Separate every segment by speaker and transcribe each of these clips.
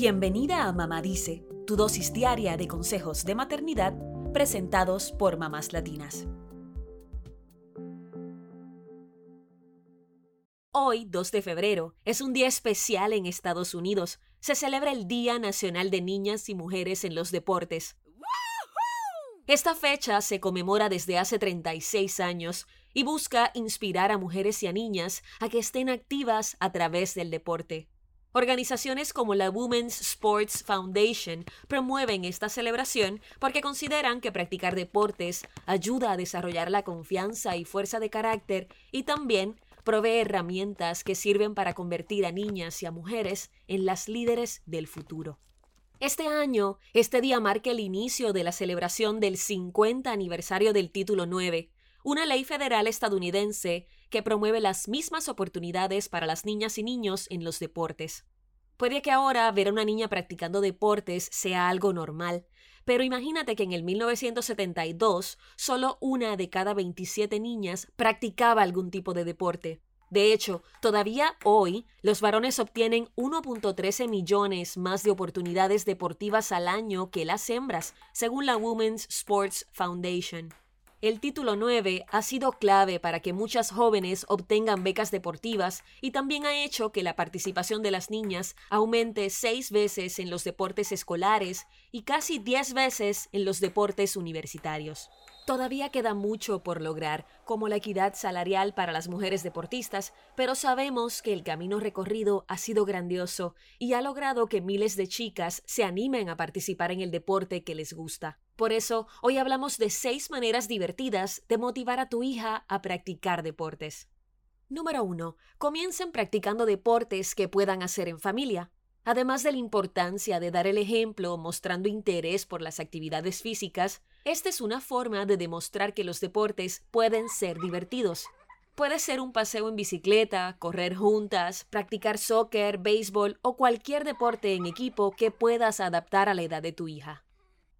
Speaker 1: Bienvenida a Mamá Dice, tu dosis diaria de consejos de maternidad presentados por mamás latinas. Hoy, 2 de febrero, es un día especial en Estados Unidos. Se celebra el Día Nacional de Niñas y Mujeres en los Deportes. Esta fecha se conmemora desde hace 36 años y busca inspirar a mujeres y a niñas a que estén activas a través del deporte. Organizaciones como la Women's Sports Foundation promueven esta celebración porque consideran que practicar deportes ayuda a desarrollar la confianza y fuerza de carácter y también provee herramientas que sirven para convertir a niñas y a mujeres en las líderes del futuro. Este año, este día marca el inicio de la celebración del 50 aniversario del título 9, una ley federal estadounidense que promueve las mismas oportunidades para las niñas y niños en los deportes. Puede que ahora ver a una niña practicando deportes sea algo normal, pero imagínate que en el 1972 solo una de cada 27 niñas practicaba algún tipo de deporte. De hecho, todavía hoy los varones obtienen 1.13 millones más de oportunidades deportivas al año que las hembras, según la Women's Sports Foundation. El título 9 ha sido clave para que muchas jóvenes obtengan becas deportivas y también ha hecho que la participación de las niñas aumente seis veces en los deportes escolares y casi diez veces en los deportes universitarios. Todavía queda mucho por lograr, como la equidad salarial para las mujeres deportistas, pero sabemos que el camino recorrido ha sido grandioso y ha logrado que miles de chicas se animen a participar en el deporte que les gusta. Por eso, hoy hablamos de seis maneras divertidas de motivar a tu hija a practicar deportes. Número 1. Comiencen practicando deportes que puedan hacer en familia. Además de la importancia de dar el ejemplo mostrando interés por las actividades físicas, esta es una forma de demostrar que los deportes pueden ser divertidos. Puede ser un paseo en bicicleta, correr juntas, practicar soccer, béisbol o cualquier deporte en equipo que puedas adaptar a la edad de tu hija.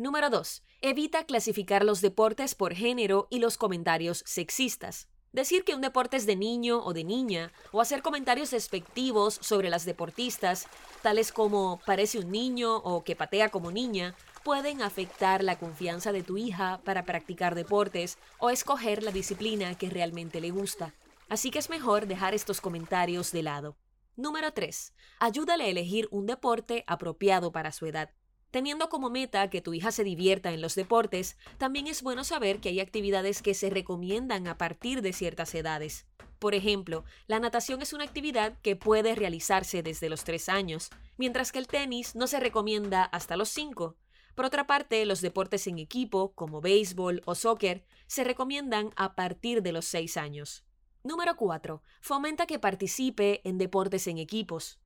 Speaker 1: Número 2. Evita clasificar los deportes por género y los comentarios sexistas. Decir que un deporte es de niño o de niña, o hacer comentarios despectivos sobre las deportistas, tales como parece un niño o que patea como niña, pueden afectar la confianza de tu hija para practicar deportes o escoger la disciplina que realmente le gusta. Así que es mejor dejar estos comentarios de lado. Número 3. Ayúdale a elegir un deporte apropiado para su edad. Teniendo como meta que tu hija se divierta en los deportes, también es bueno saber que hay actividades que se recomiendan a partir de ciertas edades. Por ejemplo, la natación es una actividad que puede realizarse desde los 3 años, mientras que el tenis no se recomienda hasta los 5. Por otra parte, los deportes en equipo, como béisbol o soccer, se recomiendan a partir de los 6 años. Número 4. Fomenta que participe en deportes en equipos.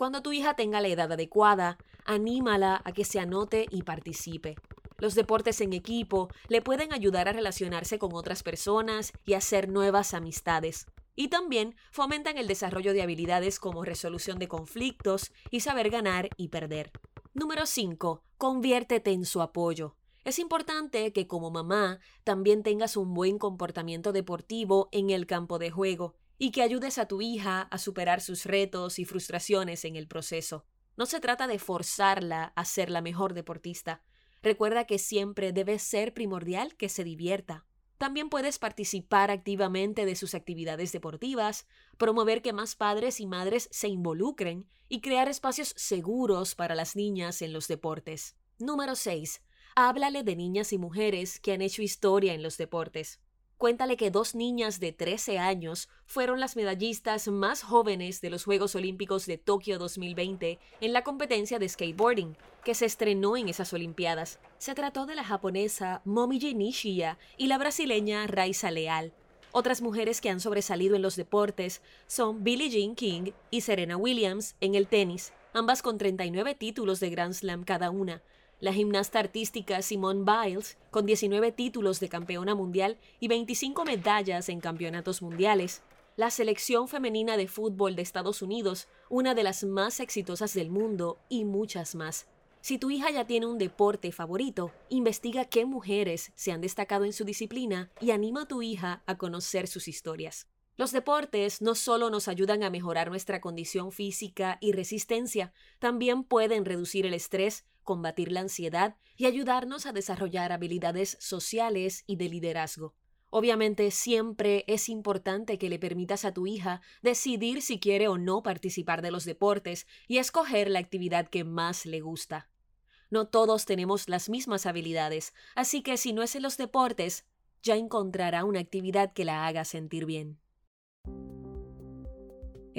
Speaker 1: Cuando tu hija tenga la edad adecuada, anímala a que se anote y participe. Los deportes en equipo le pueden ayudar a relacionarse con otras personas y hacer nuevas amistades. Y también fomentan el desarrollo de habilidades como resolución de conflictos y saber ganar y perder. Número 5. Conviértete en su apoyo. Es importante que como mamá también tengas un buen comportamiento deportivo en el campo de juego y que ayudes a tu hija a superar sus retos y frustraciones en el proceso. No se trata de forzarla a ser la mejor deportista. Recuerda que siempre debe ser primordial que se divierta. También puedes participar activamente de sus actividades deportivas, promover que más padres y madres se involucren y crear espacios seguros para las niñas en los deportes. Número 6. Háblale de niñas y mujeres que han hecho historia en los deportes. Cuéntale que dos niñas de 13 años fueron las medallistas más jóvenes de los Juegos Olímpicos de Tokio 2020 en la competencia de skateboarding, que se estrenó en esas Olimpiadas. Se trató de la japonesa Momiji Nishiya y la brasileña Raisa Leal. Otras mujeres que han sobresalido en los deportes son Billie Jean King y Serena Williams en el tenis, ambas con 39 títulos de Grand Slam cada una, la gimnasta artística Simone Biles, con 19 títulos de campeona mundial y 25 medallas en campeonatos mundiales, la selección femenina de fútbol de Estados Unidos, una de las más exitosas del mundo, y muchas más. Si tu hija ya tiene un deporte favorito, investiga qué mujeres se han destacado en su disciplina y anima a tu hija a conocer sus historias. Los deportes no solo nos ayudan a mejorar nuestra condición física y resistencia, también pueden reducir el estrés, combatir la ansiedad y ayudarnos a desarrollar habilidades sociales y de liderazgo. Obviamente siempre es importante que le permitas a tu hija decidir si quiere o no participar de los deportes y escoger la actividad que más le gusta. No todos tenemos las mismas habilidades, así que si no es en los deportes, ya encontrará una actividad que la haga sentir bien.